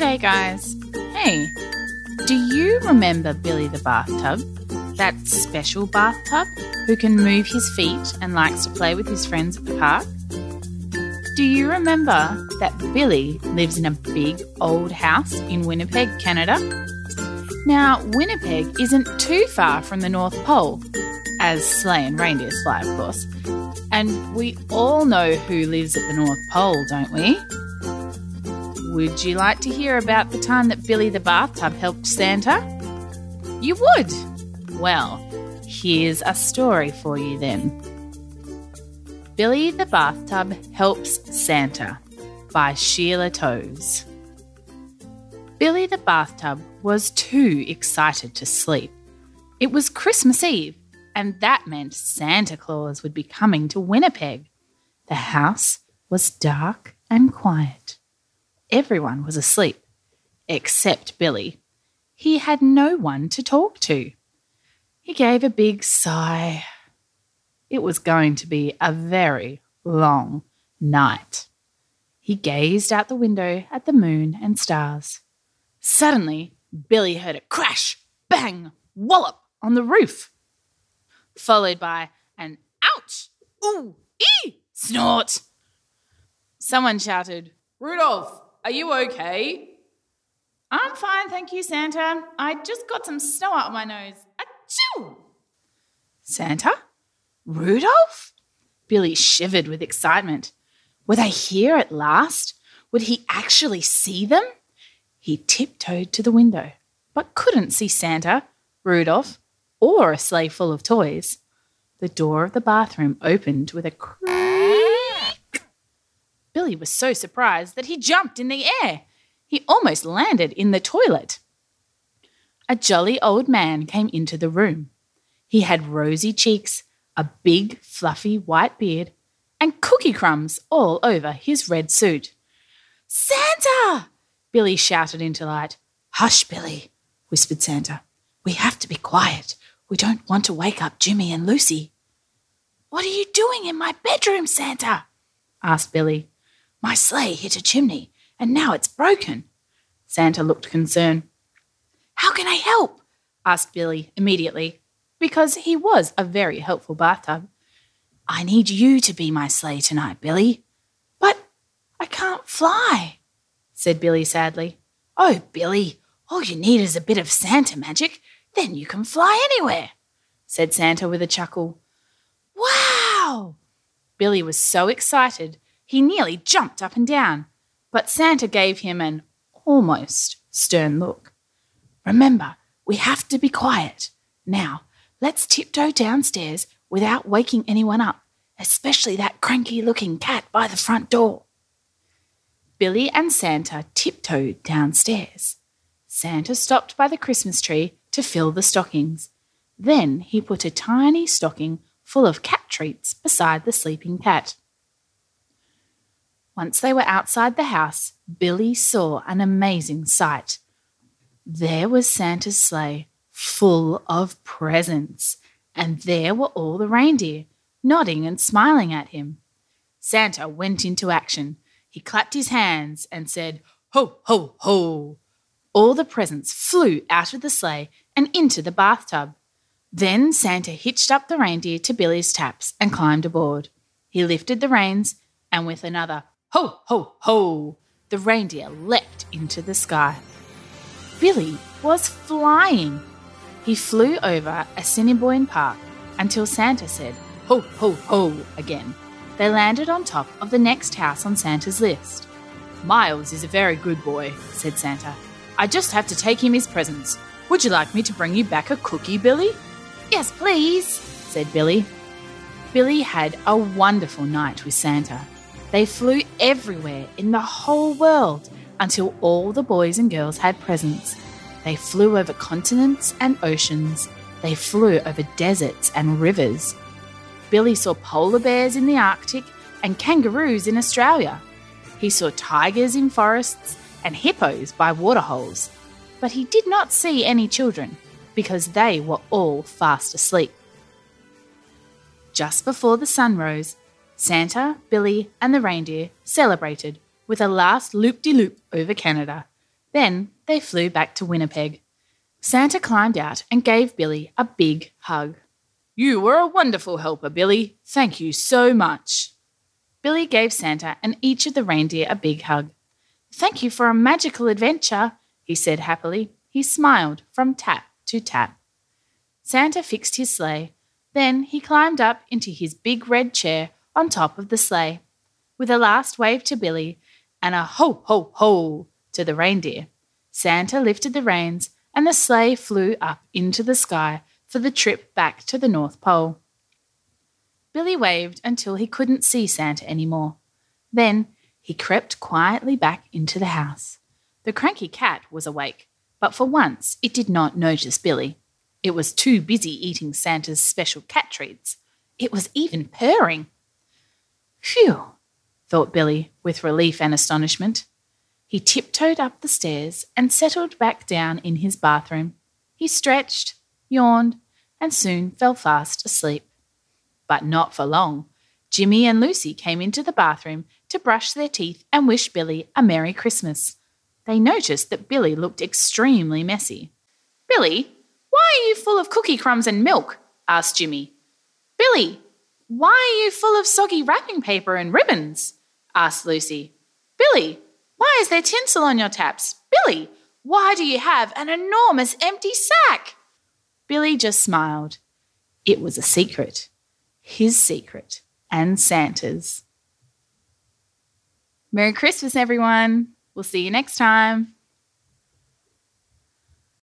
Hey guys. Hey, do you remember Billy the bathtub? That special bathtub who can move his feet and likes to play with his friends at the park? Do you remember that Billy lives in a big old house in Winnipeg, Canada? Now, Winnipeg isn't too far from the North Pole, as sleigh and reindeer fly, of course. And we all know who lives at the North Pole, don't we? Would you like to hear about the time that Billy the bathtub helped Santa? You would? Well, here's a story for you then. Billy the Bathtub Helps Santa by Sheila Toews. Billy the Bathtub was too excited to sleep. It was Christmas Eve, and that meant Santa Claus would be coming to Winnipeg. The house was dark and quiet. Everyone was asleep, except Billy. He had no one to talk to. He gave a big sigh. It was going to be a very long night. He gazed out the window at the moon and stars. Suddenly, Billy heard a crash, bang, wallop on the roof, followed by an ouch, ooh, ee, snort. Someone shouted, Rudolph, are you okay? I'm fine, thank you, Santa. I just got some snow out of my nose. Achoo! Santa? Rudolph? Billy shivered with excitement. Were they here at last? Would he actually see them? He tiptoed to the window, but couldn't see Santa, Rudolph, or a sleigh full of toys. The door of the bathroom opened with a. Billy was so surprised that he jumped in the air. He almost landed in the toilet. A jolly old man came into the room. He had rosy cheeks, a big, fluffy white beard, and cookie crumbs all over his red suit. Santa! Billy shouted in delight. Hush, Billy, whispered Santa. We have to be quiet. We don't want to wake up Jimmy and Lucy. What are you doing in my bedroom, Santa? asked Billy. My sleigh hit a chimney, and now it's broken. Santa looked concerned. How can I help? asked Billy immediately, because he was a very helpful bathtub. I need you to be my sleigh tonight, Billy. But I can't fly, said Billy sadly. Oh, Billy, all you need is a bit of Santa magic, then you can fly anywhere, said Santa with a chuckle. Wow! Billy was so excited he nearly jumped up and down, but Santa gave him an almost stern look. Remember, we have to be quiet. Now, let's tiptoe downstairs without waking anyone up, especially that cranky looking cat by the front door. Billy and Santa tiptoed downstairs. Santa stopped by the Christmas tree to fill the stockings. Then he put a tiny stocking full of cat treats beside the sleeping cat. Once they were outside the house, Billy saw an amazing sight. There was Santa's sleigh full of presents, and there were all the reindeer, nodding and smiling at him. Santa went into action. He clapped his hands and said, Ho, ho, ho! All the presents flew out of the sleigh and into the bathtub. Then Santa hitched up the reindeer to Billy's taps and climbed aboard. He lifted the reins, and with another Ho, ho, ho! The reindeer leapt into the sky. Billy was flying. He flew over Assiniboine Park until Santa said, Ho, ho, ho, again. They landed on top of the next house on Santa's list. Miles is a very good boy, said Santa. I just have to take him his presents. Would you like me to bring you back a cookie, Billy? Yes, please, said Billy. Billy had a wonderful night with Santa. They flew everywhere in the whole world until all the boys and girls had presents. They flew over continents and oceans. They flew over deserts and rivers. Billy saw polar bears in the Arctic and kangaroos in Australia. He saw tigers in forests and hippos by waterholes. But he did not see any children because they were all fast asleep. Just before the sun rose, Santa, Billy, and the reindeer celebrated with a last loop de loop over Canada. Then they flew back to Winnipeg. Santa climbed out and gave Billy a big hug. You were a wonderful helper, Billy. Thank you so much. Billy gave Santa and each of the reindeer a big hug. Thank you for a magical adventure, he said happily. He smiled from tap to tap. Santa fixed his sleigh. Then he climbed up into his big red chair on top of the sleigh. With a last wave to Billy and a ho, ho, ho to the reindeer, Santa lifted the reins and the sleigh flew up into the sky for the trip back to the North Pole. Billy waved until he couldn't see Santa any more. Then he crept quietly back into the house. The cranky cat was awake, but for once it did not notice Billy. It was too busy eating Santa's special cat treats. It was even purring. Thought Billy with relief and astonishment. He tiptoed up the stairs and settled back down in his bathroom. He stretched, yawned, and soon fell fast asleep. But not for long. Jimmy and Lucy came into the bathroom to brush their teeth and wish Billy a Merry Christmas. They noticed that Billy looked extremely messy. Billy, why are you full of cookie crumbs and milk? asked Jimmy. Billy, why are you full of soggy wrapping paper and ribbons? Asked Lucy. Billy, why is there tinsel on your taps? Billy, why do you have an enormous empty sack? Billy just smiled. It was a secret. His secret and Santa's. Merry Christmas, everyone. We'll see you next time.